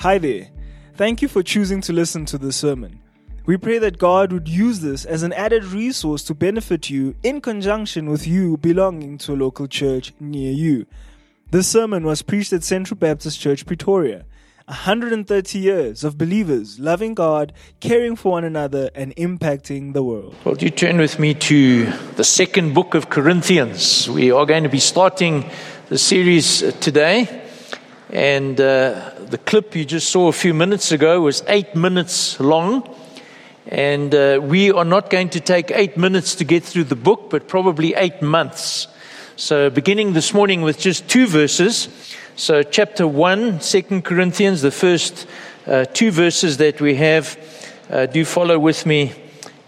Hi there. Thank you for choosing to listen to this sermon. We pray that God would use this as an added resource to benefit you in conjunction with you belonging to a local church near you. This sermon was preached at Central Baptist Church, Pretoria. 130 years of believers loving God, caring for one another, and impacting the world. Well, do you turn with me to the second book of Corinthians? We are going to be starting the series today. And uh, the clip you just saw a few minutes ago was eight minutes long. And uh, we are not going to take eight minutes to get through the book, but probably eight months. So, beginning this morning with just two verses. So, chapter 1, 2 Corinthians, the first uh, two verses that we have, uh, do follow with me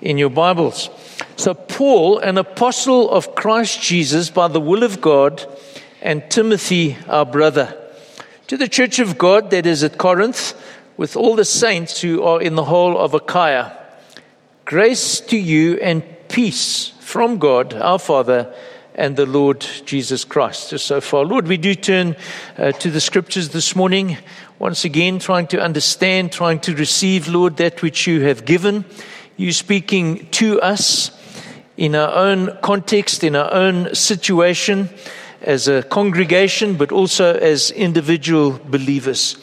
in your Bibles. So, Paul, an apostle of Christ Jesus by the will of God, and Timothy, our brother to the church of God that is at Corinth, with all the saints who are in the whole of Achaia. Grace to you and peace from God, our Father, and the Lord Jesus Christ. Just so far. Lord, we do turn uh, to the scriptures this morning, once again, trying to understand, trying to receive, Lord, that which you have given. You speaking to us in our own context, in our own situation as a congregation, but also as individual believers.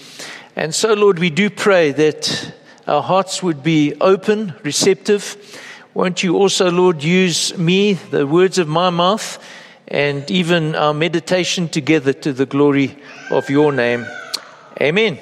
And so, Lord, we do pray that our hearts would be open, receptive. Won't you also, Lord, use me, the words of my mouth, and even our meditation together to the glory of your name? Amen.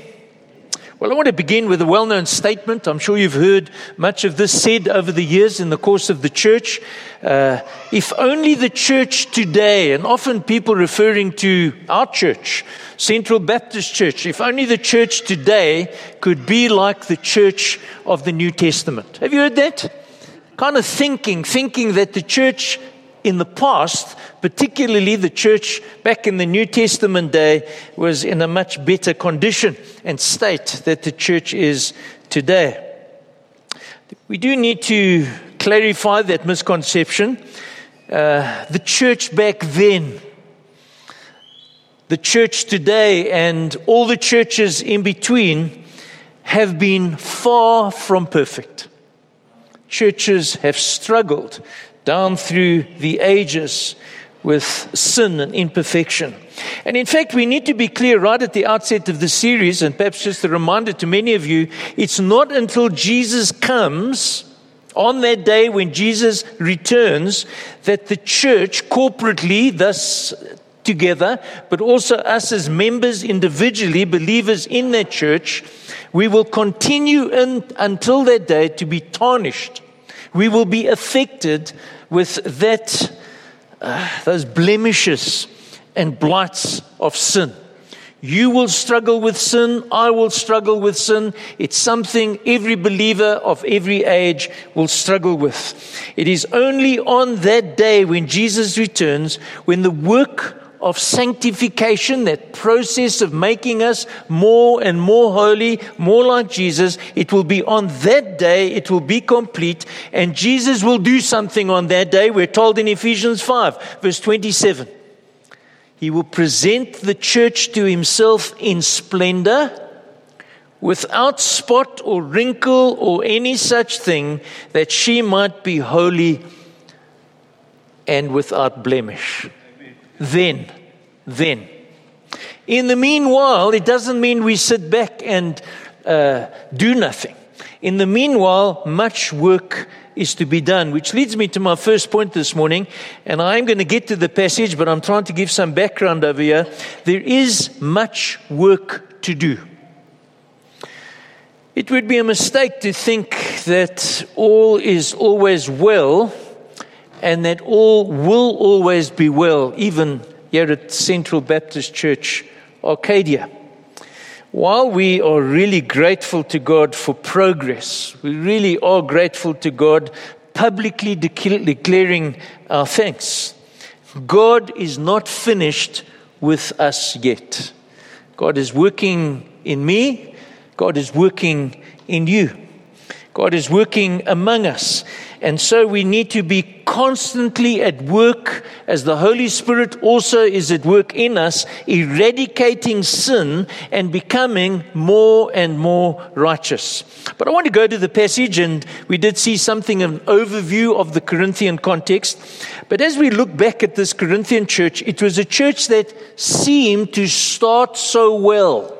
Well, I want to begin with a well known statement. I'm sure you've heard much of this said over the years in the course of the church. Uh, if only the church today, and often people referring to our church, Central Baptist Church, if only the church today could be like the church of the New Testament. Have you heard that? Kind of thinking, thinking that the church in the past, particularly the church back in the New Testament day, was in a much better condition and state that the church is today. We do need to clarify that misconception. Uh, the church back then, the church today, and all the churches in between have been far from perfect. Churches have struggled down through the ages with sin and imperfection. And in fact, we need to be clear right at the outset of the series, and perhaps just a reminder to many of you it's not until Jesus comes on that day when Jesus returns that the church corporately, thus together, but also us as members individually, believers in that church, we will continue in, until that day to be tarnished. We will be affected with that, uh, those blemishes and blights of sin. You will struggle with sin. I will struggle with sin. It's something every believer of every age will struggle with. It is only on that day when Jesus returns, when the work of sanctification, that process of making us more and more holy, more like Jesus, it will be on that day, it will be complete, and Jesus will do something on that day. We're told in Ephesians 5, verse 27. He will present the church to himself in splendor, without spot or wrinkle or any such thing, that she might be holy and without blemish. Then, then. In the meanwhile, it doesn't mean we sit back and uh, do nothing. In the meanwhile, much work is to be done, which leads me to my first point this morning. And I'm going to get to the passage, but I'm trying to give some background over here. There is much work to do. It would be a mistake to think that all is always well and that all will always be well, even here at Central Baptist Church, Arcadia. While we are really grateful to God for progress, we really are grateful to God publicly declaring our thanks. God is not finished with us yet. God is working in me, God is working in you. God is working among us. And so we need to be constantly at work as the Holy Spirit also is at work in us, eradicating sin and becoming more and more righteous. But I want to go to the passage, and we did see something, of an overview of the Corinthian context. But as we look back at this Corinthian church, it was a church that seemed to start so well.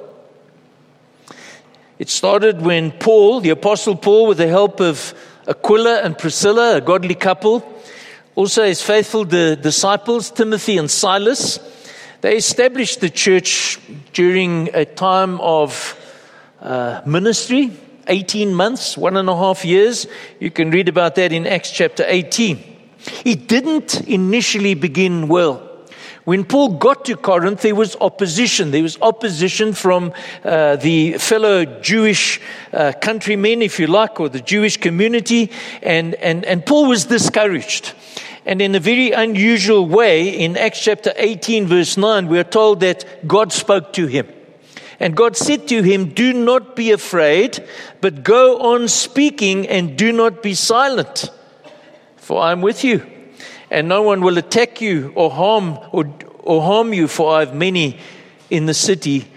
It started when Paul, the Apostle Paul, with the help of Aquila and Priscilla, a godly couple, also his faithful disciples, Timothy and Silas, they established the church during a time of uh, ministry, 18 months, one and a half years. You can read about that in Acts chapter 18. It didn't initially begin well. When Paul got to Corinth, there was opposition. There was opposition from uh, the fellow Jewish uh, countrymen, if you like, or the Jewish community, and, and, and Paul was discouraged. And in a very unusual way, in Acts chapter 18, verse 9, we are told that God spoke to him. And God said to him, Do not be afraid, but go on speaking and do not be silent, for I am with you and no one will attack you or harm or, or harm you, for I have many in the city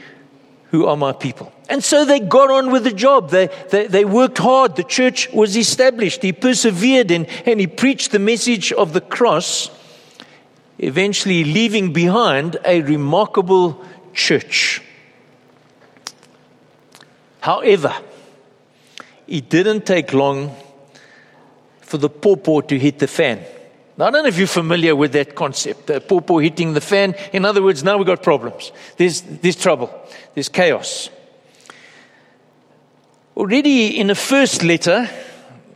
who are my people. And so they got on with the job. They, they, they, worked hard. The church was established. He persevered and, and he preached the message of the cross, eventually leaving behind a remarkable church. However, it didn't take long for the pawpaw to hit the fan. Now, I don't know if you're familiar with that concept, the popo hitting the fan. In other words, now we've got problems. There's, there's trouble. There's chaos. Already in the first letter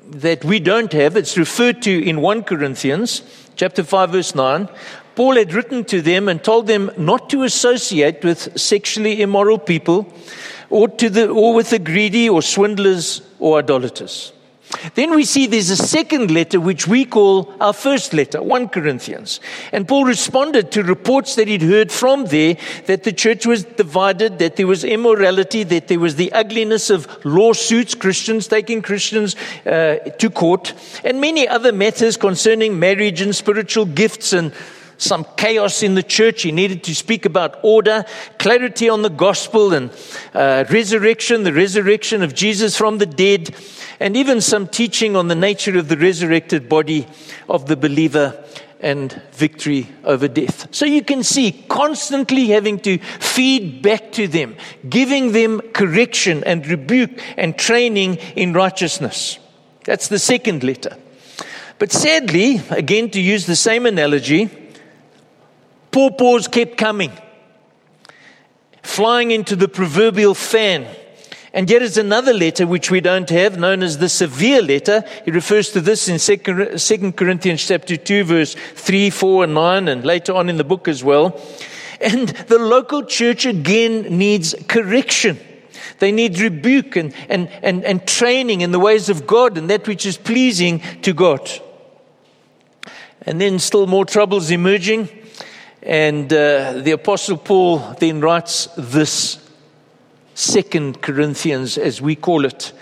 that we don't have, it's referred to in 1 Corinthians chapter 5 verse 9. Paul had written to them and told them not to associate with sexually immoral people or, to the, or with the greedy or swindlers or idolaters. Then we see there's a second letter which we call our first letter, 1 Corinthians. And Paul responded to reports that he'd heard from there that the church was divided, that there was immorality, that there was the ugliness of lawsuits, Christians taking Christians uh, to court, and many other matters concerning marriage and spiritual gifts and some chaos in the church. He needed to speak about order, clarity on the gospel, and uh, resurrection, the resurrection of Jesus from the dead, and even some teaching on the nature of the resurrected body of the believer and victory over death. So you can see constantly having to feed back to them, giving them correction and rebuke and training in righteousness. That's the second letter. But sadly, again, to use the same analogy, pawpaws kept coming, flying into the proverbial fan. And yet, it's another letter which we don't have, known as the severe letter. He refers to this in 2 Corinthians chapter 2, verse 3, 4, and 9, and later on in the book as well. And the local church again needs correction. They need rebuke and, and, and, and training in the ways of God and that which is pleasing to God. And then still more troubles emerging. And uh, the Apostle Paul then writes this Second Corinthians, as we call it,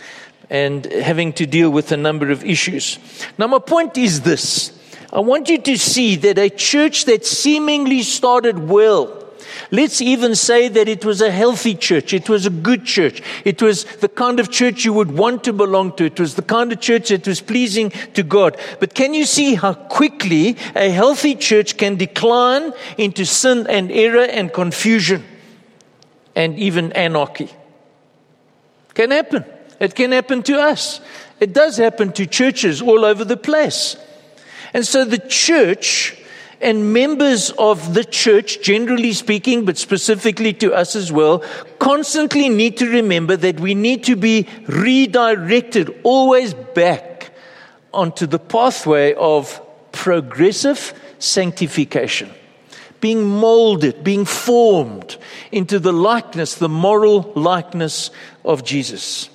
and having to deal with a number of issues. Now, my point is this I want you to see that a church that seemingly started well, Let's even say that it was a healthy church. It was a good church. It was the kind of church you would want to belong to. It was the kind of church that was pleasing to God. But can you see how quickly a healthy church can decline into sin and error and confusion and even anarchy? Can happen. It can happen to us. It does happen to churches all over the place. And so the church and members of the church, generally speaking, but specifically to us as well, constantly need to remember that we need to be redirected always back onto the pathway of progressive sanctification. Being molded, being formed into the likeness, the moral likeness of Jesus.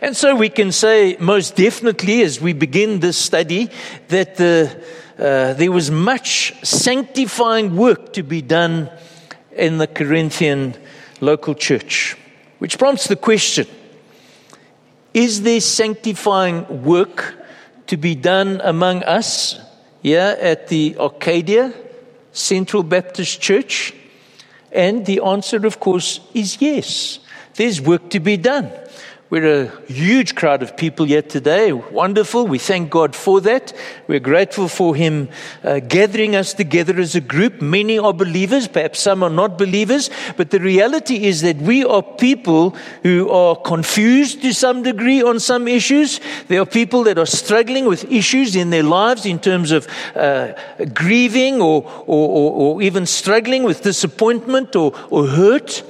And so we can say most definitely as we begin this study that the uh, there was much sanctifying work to be done in the Corinthian local church, which prompts the question Is there sanctifying work to be done among us here at the Arcadia Central Baptist Church? And the answer, of course, is yes. There's work to be done. We're a huge crowd of people here today. Wonderful. We thank God for that. We're grateful for Him uh, gathering us together as a group. Many are believers, perhaps some are not believers, but the reality is that we are people who are confused to some degree on some issues. There are people that are struggling with issues in their lives in terms of uh, grieving or, or, or, or, even struggling with disappointment or, or hurt.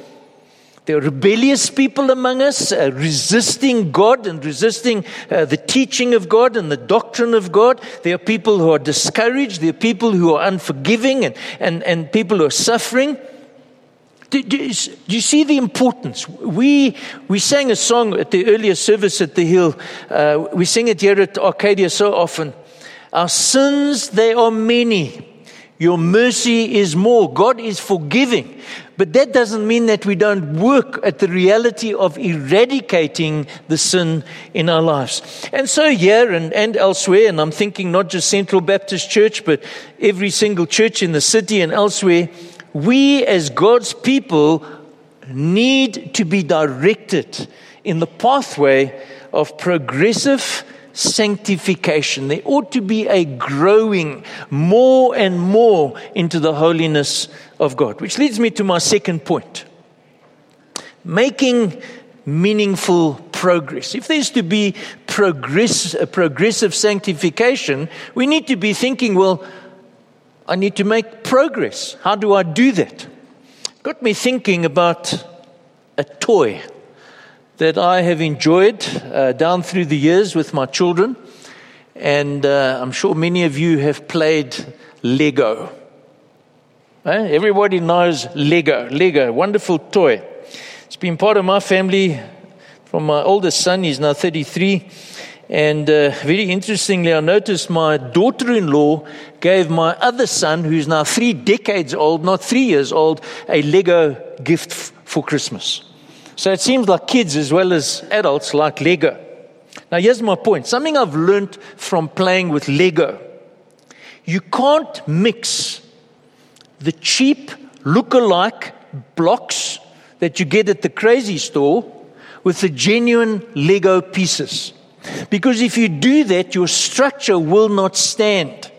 There are rebellious people among us, uh, resisting God and resisting uh, the teaching of God and the doctrine of God. There are people who are discouraged. There are people who are unforgiving and, and, and people who are suffering. Do, do, do, you see the importance? We, we sang a song at the earlier service at the Hill. Uh, we sing it here at Arcadia so often. Our sins, they are many. Your mercy is more. God is forgiving. But that doesn't mean that we don't work at the reality of eradicating the sin in our lives. And so, here and, and elsewhere, and I'm thinking not just Central Baptist Church, but every single church in the city and elsewhere, we as God's people need to be directed in the pathway of progressive sanctification. There ought to be a growing more and more into the holiness of God. Which leads me to my second point making meaningful progress. If there's to be progress, progressive sanctification, we need to be thinking, well, I need to make progress. How do I do that? Got me thinking about a toy that I have enjoyed uh, down through the years with my children. And uh, I'm sure many of you have played Lego. Eh? Everybody knows Lego. Lego, wonderful toy. It's been part of my family from my oldest son. He's now 33. And uh, very interestingly, I noticed my daughter in law gave my other son, who's now three decades old, not three years old, a Lego gift f- for Christmas. So it seems like kids as well as adults like Lego. Now, here's my point something I've learned from playing with Lego. You can't mix the cheap look-alike blocks that you get at the crazy store with the genuine Lego pieces. Because if you do that, your structure will not stand.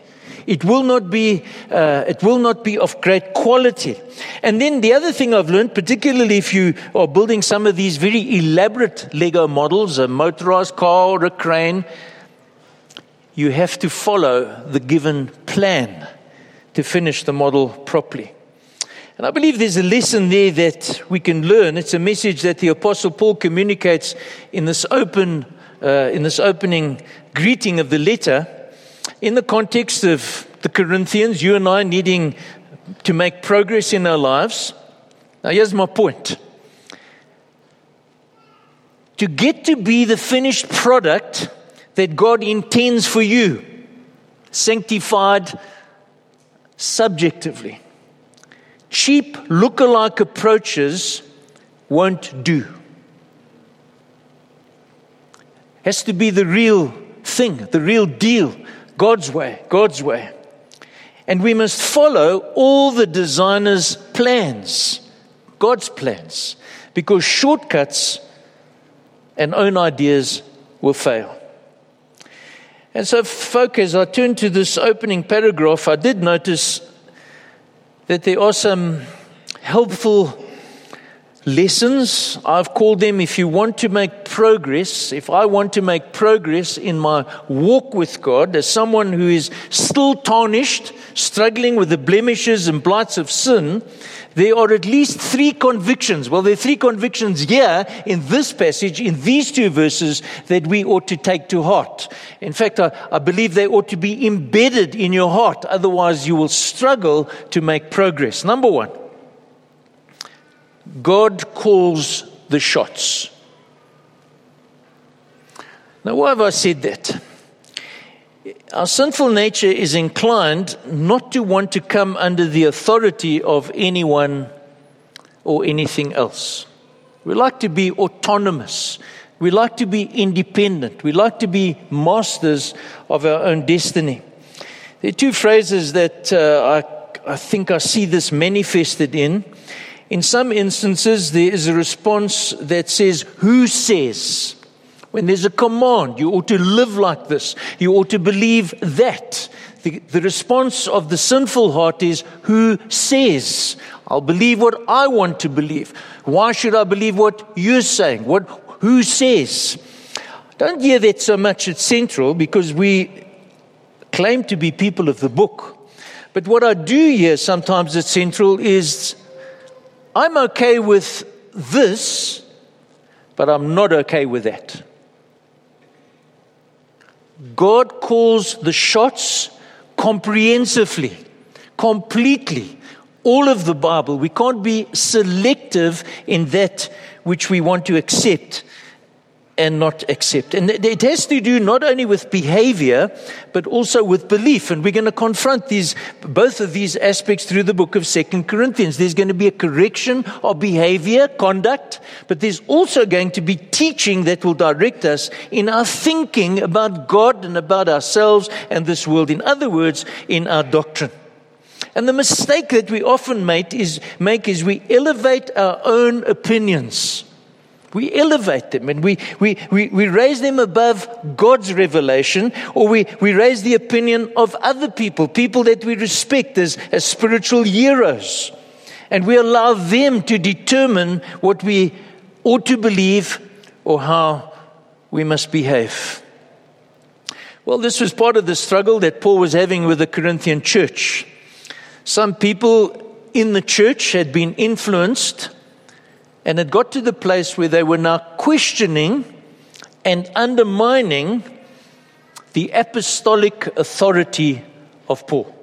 It will not be, uh, it will not be of great quality. And then the other thing I've learned, particularly if you are building some of these very elaborate Lego models, a motorized car or a crane, you have to follow the given plan to finish the model properly. And I believe there's a lesson there that we can learn. It's a message that the Apostle Paul communicates in this open, uh, in this opening greeting of the letter in the context of the Corinthians, you and I needing to make progress in our lives. Now, here's my point to get to be the finished product that God intends for you, sanctified subjectively. Cheap look-alike approaches won't do. Has to be the real thing, the real deal. God's way, God's way. And we must follow all the designer's plans, God's plans, because shortcuts and own ideas will fail. And so, folk, as I turn to this opening paragraph, I did notice that there are some helpful lessons. I've called them if you want to make progress, if I want to make progress in my walk with God as someone who is still tarnished, struggling with the blemishes and blights of sin, there are at least three convictions. Well, there are three convictions here in this passage, in these two verses, that we ought to take to heart. In fact, I, I believe they ought to be embedded in your heart. Otherwise, you will struggle to make progress. Number one, God calls the shots. Now, why have I said that? Our sinful nature is inclined not to want to come under the authority of anyone or anything else. We like to be autonomous, We like to be independent. We like to be masters of our own destiny. There are two phrases that uh, I, I think I see this manifested in. In some instances, there is a response that says, Who says? When there's a command, you ought to live like this. You ought to believe that. The, the response of the sinful heart is, Who says? I'll believe what I want to believe. Why should I believe what you're saying? What, who says? Don't hear that so much at Central because we claim to be people of the book. But what I do hear sometimes at Central is, I'm okay with this, but I'm not okay with that. God calls the shots comprehensively, completely, all of the Bible. We can't be selective in that which we want to accept and not accept. And it has to do not only with behavior, but also with belief. And we're going to confront these, both of these aspects through the book of Second Corinthians. There's going to be a correction of behavior, conduct, but there's also going to be teaching that will direct us in our thinking about God and about ourselves and this world. In other words, in our doctrine. And the mistake that we often make is, make is we elevate our own opinions we elevate them and we, we, we, we raise them above God's revelation, or we, we raise the opinion of other people, people that we respect as, as spiritual heroes. And we allow them to determine what we ought to believe or how we must behave. Well, this was part of the struggle that Paul was having with the Corinthian church. Some people in the church had been influenced and it got to the place where they were now questioning and undermining the apostolic authority of Paul.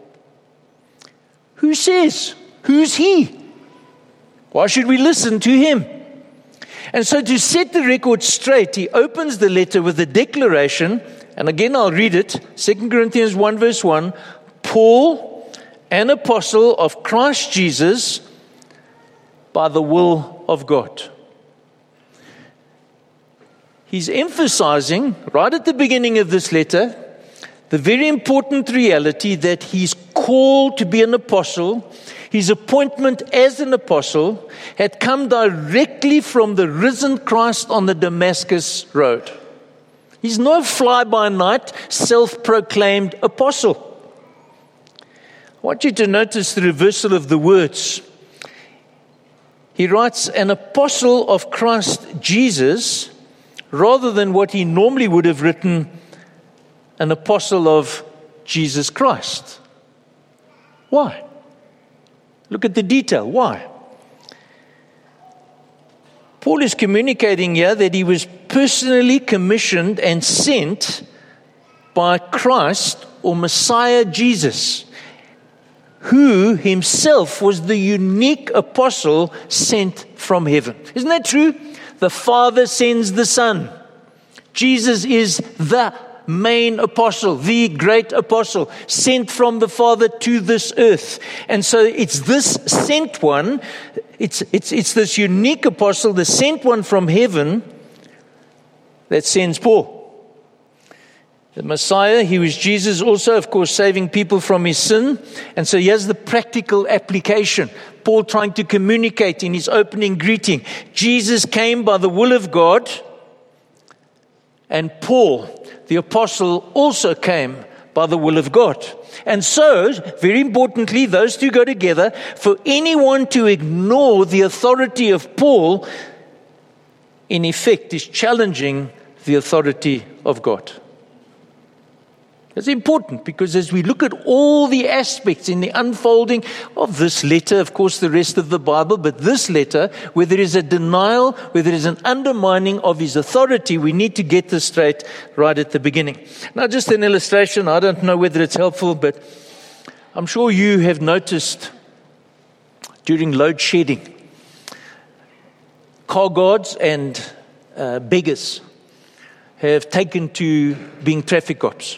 Who says? Who's he? Why should we listen to him? And so, to set the record straight, he opens the letter with a declaration, and again I'll read it 2 Corinthians 1, verse 1 Paul, an apostle of Christ Jesus, by the will of God. He's emphasizing right at the beginning of this letter the very important reality that he's called to be an apostle. His appointment as an apostle had come directly from the risen Christ on the Damascus road. He's no fly by night, self proclaimed apostle. I want you to notice the reversal of the words. He writes, an apostle of Christ Jesus, rather than what he normally would have written, an apostle of Jesus Christ. Why? Look at the detail. Why? Paul is communicating here that he was personally commissioned and sent by Christ or Messiah Jesus who himself was the unique apostle sent from heaven. Isn't that true? The Father sends the Son. Jesus is the main apostle, the great apostle, sent from the Father to this earth. And so it's this sent one, it's, it's, it's this unique apostle, the sent one from heaven, that sends Paul. The Messiah, he was Jesus also, of course, saving people from his sin. And so here's the practical application. Paul trying to communicate in his opening greeting. Jesus came by the will of God, and Paul, the apostle, also came by the will of God. And so, very importantly, those two go together. For anyone to ignore the authority of Paul, in effect, is challenging the authority of God. It's important because as we look at all the aspects in the unfolding of this letter, of course, the rest of the Bible, but this letter, where there is a denial, where there is an undermining of his authority, we need to get this straight right at the beginning. Now, just an illustration. I don't know whether it's helpful, but I'm sure you have noticed during load shedding, car guards and uh, beggars have taken to being traffic cops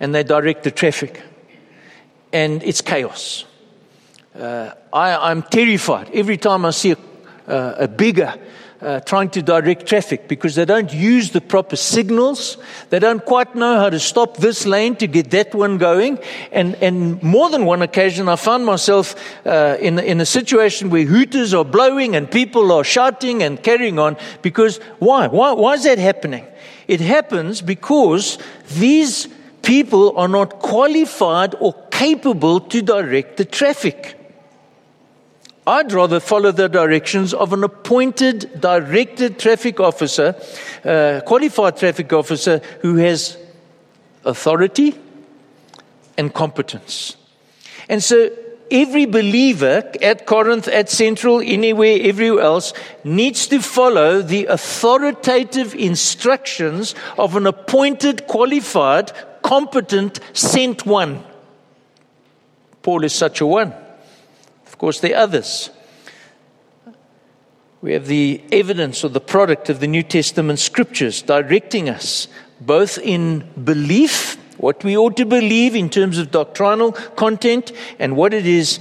and they direct the traffic. And it's chaos. Uh, I, am terrified every time I see a, uh, a beggar uh, trying to direct traffic because they don't use the proper signals. They don't quite know how to stop this lane to get that one going. And, and more than one occasion, I found myself uh, in, in a situation where hooters are blowing and people are shouting and carrying on because why? Why, why is that happening? It happens because these people are not qualified or capable to direct the traffic. I'd rather follow the directions of an appointed, directed traffic officer, uh, qualified traffic officer who has authority and competence. And so every believer at Corinth, at Central, anywhere, everywhere else, needs to follow the authoritative instructions of an appointed, qualified, competent, sent one. Paul is such a one Of course, there are others. We have the evidence or the product of the New Testament scriptures directing us both in belief, what we ought to believe in terms of doctrinal content, and what it is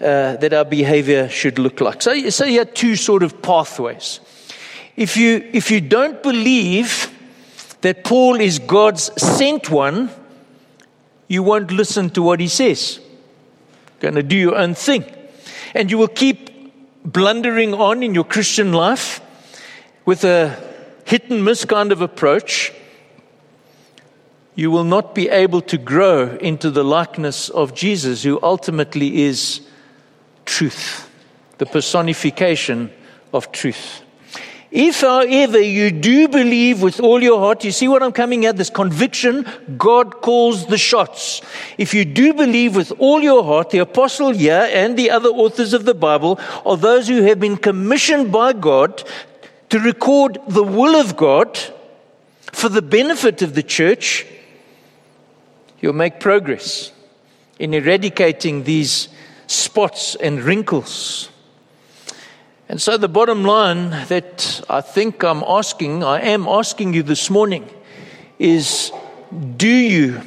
uh, that our behavior should look like. So, so you have two sort of pathways. If you, if you don't believe that Paul is God's sent one, you won't listen to what he says. Going to do your own thing and you will keep blundering on in your Christian life with a hit and miss kind of approach, you will not be able to grow into the likeness of Jesus, who ultimately is truth, the personification of truth. If, however, you do believe with all your heart, you see what I'm coming at? This conviction, God calls the shots. If you do believe with all your heart, the apostle here and the other authors of the Bible are those who have been commissioned by God to record the will of God for the benefit of the church, you'll make progress in eradicating these spots and wrinkles and so, the bottom line that I think I'm asking, I am asking you this morning, is do you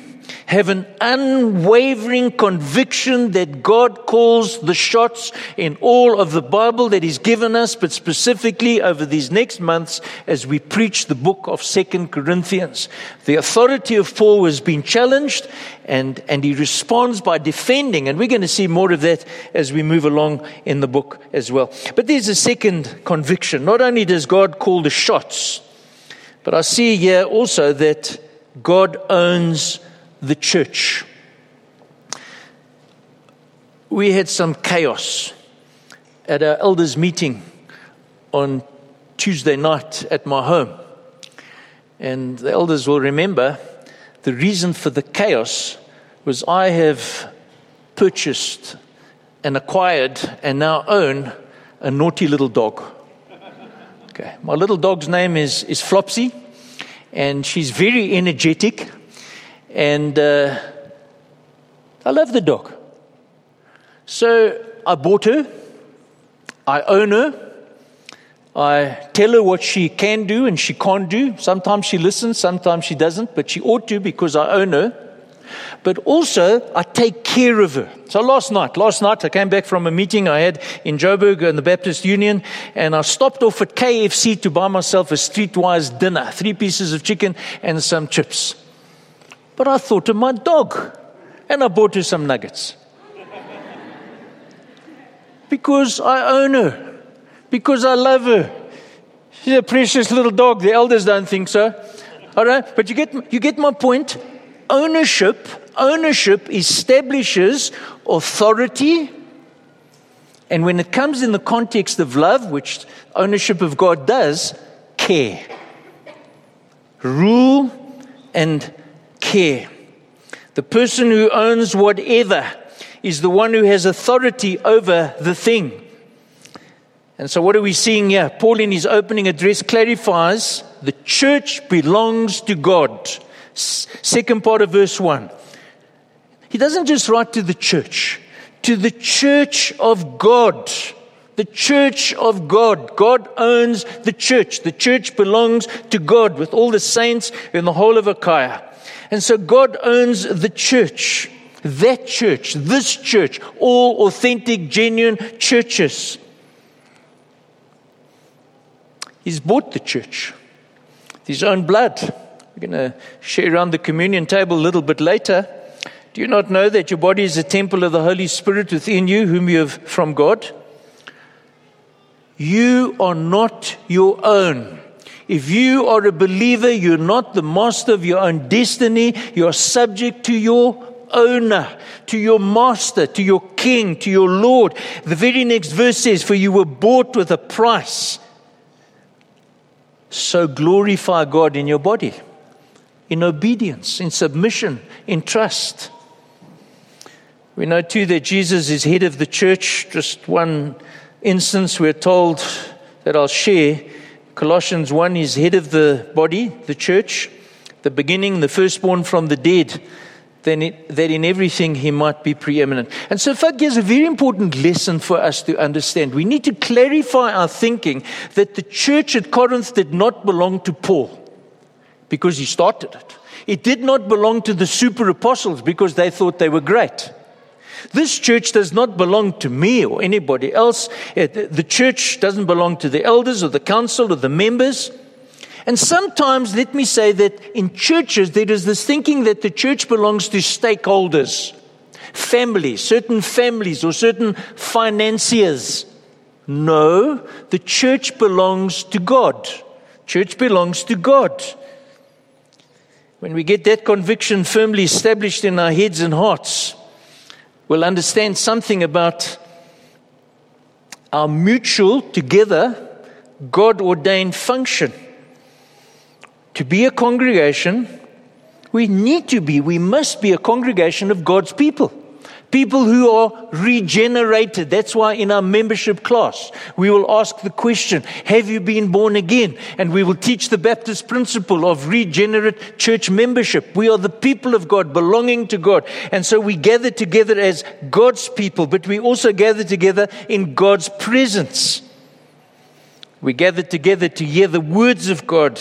have an unwavering conviction that God calls the shots in all of the Bible that He's given us, but specifically over these next months as we preach the book of Second Corinthians. The authority of Paul has been challenged and, and he responds by defending, and we're going to see more of that as we move along in the book as well. But there's a second conviction. Not only does God call the shots, but I see here also that God owns the church. We had some chaos at our elders' meeting on Tuesday night at my home. And the elders will remember the reason for the chaos was I have purchased and acquired and now own a naughty little dog. Okay, my little dog's name is, is Flopsy, and she's very energetic. And uh, I love the dog. So I bought her, I own her. I tell her what she can do and she can't do. Sometimes she listens, sometimes she doesn't, but she ought to because I own her. But also, I take care of her. So last night, last night I came back from a meeting I had in Joburg in the Baptist Union, and I stopped off at KFC to buy myself a streetwise dinner, three pieces of chicken and some chips. But I thought of my dog and I bought her some nuggets. because I own her, because I love her. She's a precious little dog. The elders don't think so. All right? But you get, you get my point. Ownership, ownership establishes authority. And when it comes in the context of love, which ownership of God does, care. Rule and care. The person who owns whatever is the one who has authority over the thing. And so, what are we seeing here? Paul, in his opening address, clarifies the church belongs to God. Second part of verse 1. He doesn't just write to the church, to the church of God. The church of God. God owns the church. The church belongs to God with all the saints in the whole of Achaia. And so God owns the church, that church, this church, all authentic, genuine churches. He's bought the church with his own blood. We're going to share around the communion table a little bit later. Do you not know that your body is a temple of the Holy Spirit within you, whom you have from God? You are not your own. If you are a believer, you're not the master of your own destiny. You're subject to your owner, to your master, to your king, to your Lord. The very next verse says, For you were bought with a price. So glorify God in your body, in obedience, in submission, in trust. We know too that Jesus is head of the church. Just one instance we're told that I'll share. Colossians 1 is head of the body, the church, the beginning, the firstborn from the dead, then it, that in everything he might be preeminent. And so, fact gives a very important lesson for us to understand. We need to clarify our thinking that the church at Corinth did not belong to Paul because he started it. It did not belong to the super apostles because they thought they were great. This church does not belong to me or anybody else. The church doesn't belong to the elders or the council or the members. And sometimes, let me say that in churches, there is this thinking that the church belongs to stakeholders, families, certain families, or certain financiers. No, the church belongs to God. Church belongs to God. When we get that conviction firmly established in our heads and hearts, we'll understand something about our mutual, together, God ordained function to be a congregation, we need to be, we must be a congregation of God's people. People who are regenerated. That's why in our membership class, we will ask the question, Have you been born again? And we will teach the Baptist principle of regenerate church membership. We are the people of God, belonging to God. And so we gather together as God's people, but we also gather together in God's presence. We gather together to hear the words of God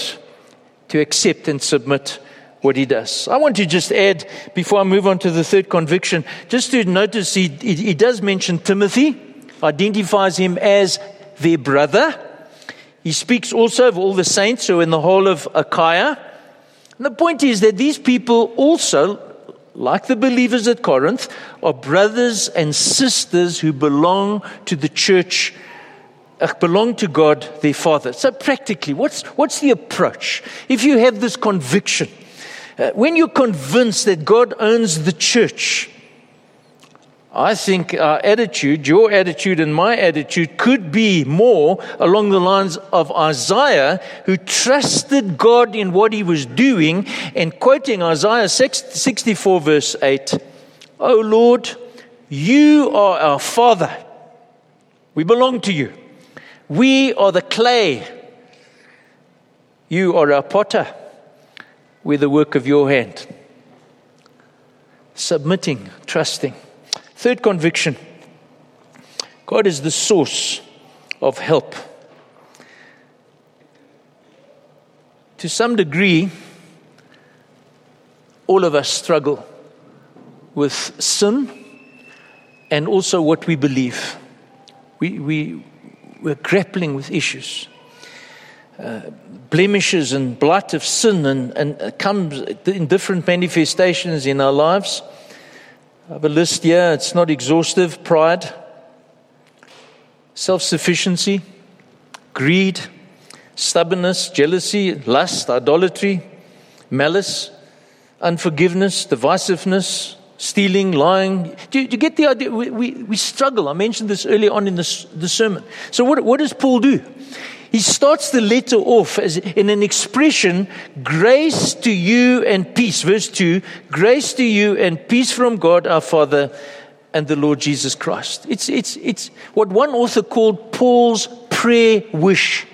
to accept and submit what he does. I want to just add, before I move on to the third conviction, just to notice he, he, he does mention Timothy, identifies him as their brother. He speaks also of all the saints who are in the whole of Achaia. And the point is that these people also, like the believers at Corinth, are brothers and sisters who belong to the church uh, belong to God, their Father. So, practically, what's, what's the approach? If you have this conviction, uh, when you're convinced that God owns the church, I think our attitude, your attitude and my attitude, could be more along the lines of Isaiah, who trusted God in what he was doing, and quoting Isaiah 64, verse 8 Oh Lord, you are our Father. We belong to you. We are the clay. You are our potter. We're the work of your hand. Submitting, trusting. Third conviction God is the source of help. To some degree, all of us struggle with sin and also what we believe. We, we, we're grappling with issues. Blemishes and blight of sin and, and comes in different manifestations in our lives. I have a list here, it's not exhaustive pride, self sufficiency, greed, stubbornness, jealousy, lust, idolatry, malice, unforgiveness, divisiveness, stealing, lying. Do you, do you get the idea? We, we, we, struggle. I mentioned this early on in the, the sermon. So, what, what does Paul do? He starts the letter off as in an expression, grace to you and peace. Verse 2 grace to you and peace from God our Father and the Lord Jesus Christ. It's, it's, it's what one author called Paul's prayer wish.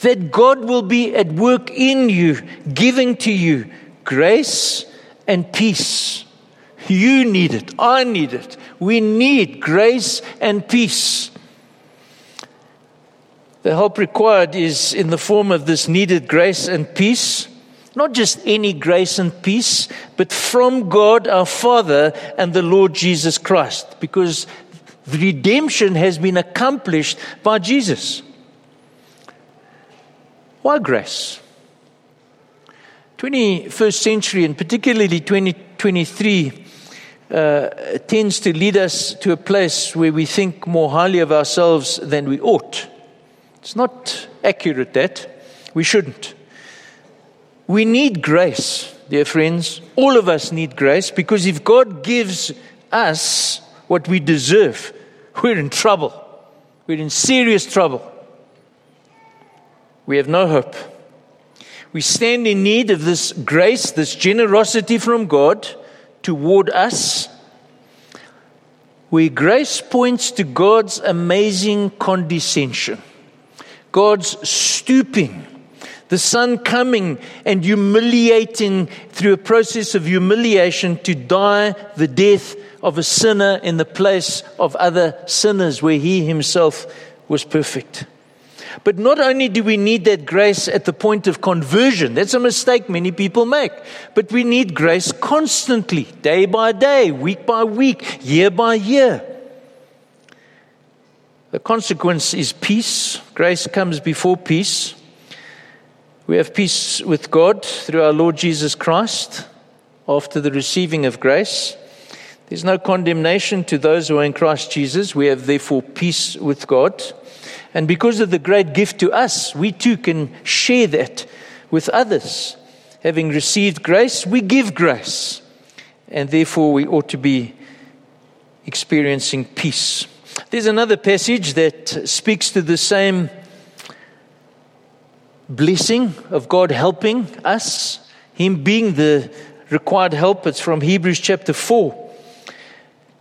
That God will be at work in you, giving to you grace and peace. You need it. I need it. We need grace and peace. The help required is in the form of this needed grace and peace. Not just any grace and peace, but from God our Father and the Lord Jesus Christ. Because redemption has been accomplished by Jesus. Why grace? 21st century, and particularly 2023, uh, tends to lead us to a place where we think more highly of ourselves than we ought. It's not accurate that. We shouldn't. We need grace, dear friends. All of us need grace because if God gives us what we deserve, we're in trouble. We're in serious trouble. We have no hope. We stand in need of this grace, this generosity from God toward us, where grace points to God's amazing condescension, God's stooping, the Son coming and humiliating through a process of humiliation to die the death of a sinner in the place of other sinners, where He Himself was perfect. But not only do we need that grace at the point of conversion, that's a mistake many people make, but we need grace constantly, day by day, week by week, year by year. The consequence is peace. Grace comes before peace. We have peace with God through our Lord Jesus Christ after the receiving of grace. There's no condemnation to those who are in Christ Jesus. We have therefore peace with God. And because of the great gift to us, we too can share that with others. Having received grace, we give grace. And therefore, we ought to be experiencing peace. There's another passage that speaks to the same blessing of God helping us, Him being the required help. It's from Hebrews chapter 4.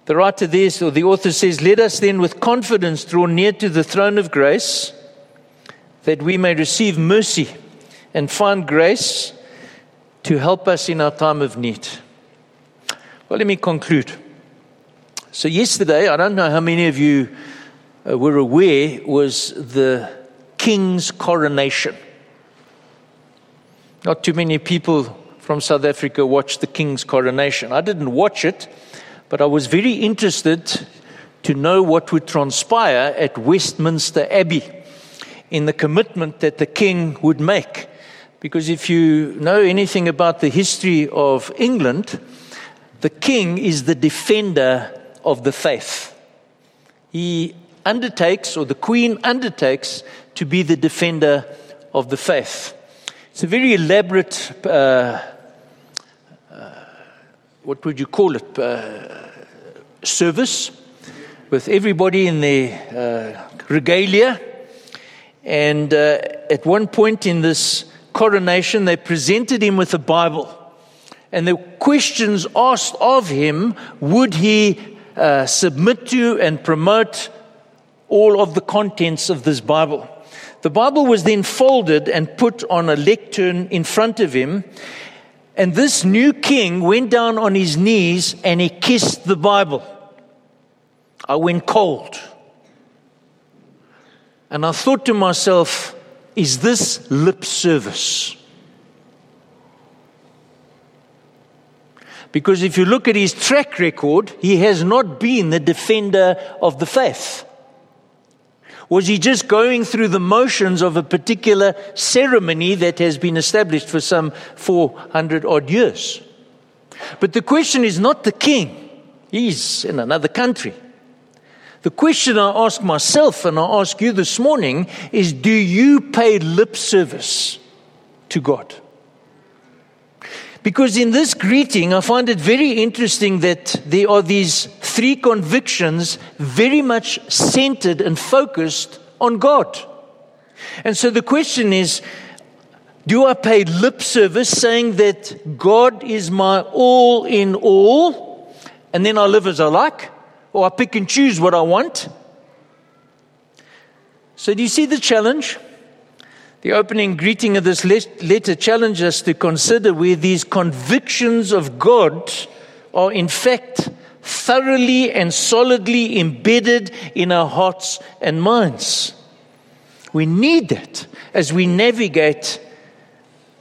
The writer there, or the author says, Let us then with confidence draw near to the throne of grace that we may receive mercy and find grace to help us in our time of need. Well, let me conclude. So, yesterday, I don't know how many of you uh, were aware, was the king's coronation. Not too many people from South Africa watched the king's coronation. I didn't watch it but I was very interested to know what would transpire at Westminster Abbey in the commitment that the king would make. Because if you know anything about the history of England, the king is the defender of the faith. He undertakes, or the queen undertakes, to be the defender of the faith. It's a very elaborate uh, what would you call it, uh, service with everybody in their uh, regalia. And uh, at one point in this coronation, they presented him with a Bible. And the questions asked of him would he uh, submit to and promote all of the contents of this Bible? The Bible was then folded and put on a lectern in front of him, and this new king went down on his knees and he kissed the Bible. I went cold. And I thought to myself, is this lip service? Because if you look at his track record, he has not been the defender of the faith. Was he just going through the motions of a particular ceremony that has been established for some 400 odd years? But the question is not the king, he's in another country. The question I ask myself and I ask you this morning is do you pay lip service to God? Because in this greeting, I find it very interesting that there are these three convictions very much centered and focused on God. And so the question is do I pay lip service saying that God is my all in all, and then I live as I like? Or I pick and choose what I want? So, do you see the challenge? The opening greeting of this letter challenges us to consider where these convictions of God are, in fact, thoroughly and solidly embedded in our hearts and minds. We need that as we navigate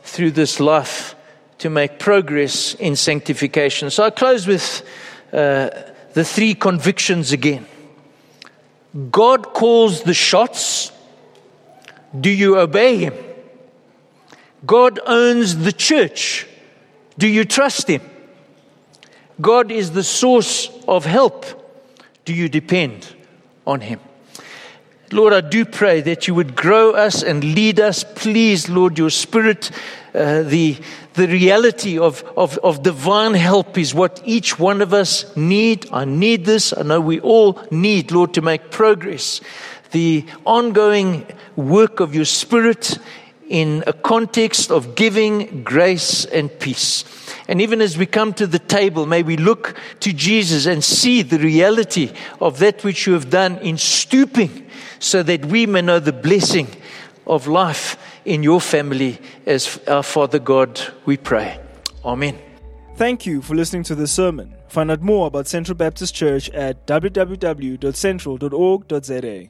through this life to make progress in sanctification. So I close with uh, the three convictions again. God calls the shots do you obey him? God owns the church. Do you trust Him? God is the source of help. Do you depend on Him? Lord, I do pray that you would grow us and lead us. Please, Lord, your Spirit, uh, the, the reality of, of, of divine help is what each one of us need. I need this. I know we all need, Lord, to make progress. The ongoing work of your Spirit in a context of giving grace and peace. And even as we come to the table, may we look to Jesus and see the reality of that which you have done in stooping so that we may know the blessing of life in your family as our Father God, we pray. Amen. Thank you for listening to this sermon. Find out more about Central Baptist Church at www.central.org.za.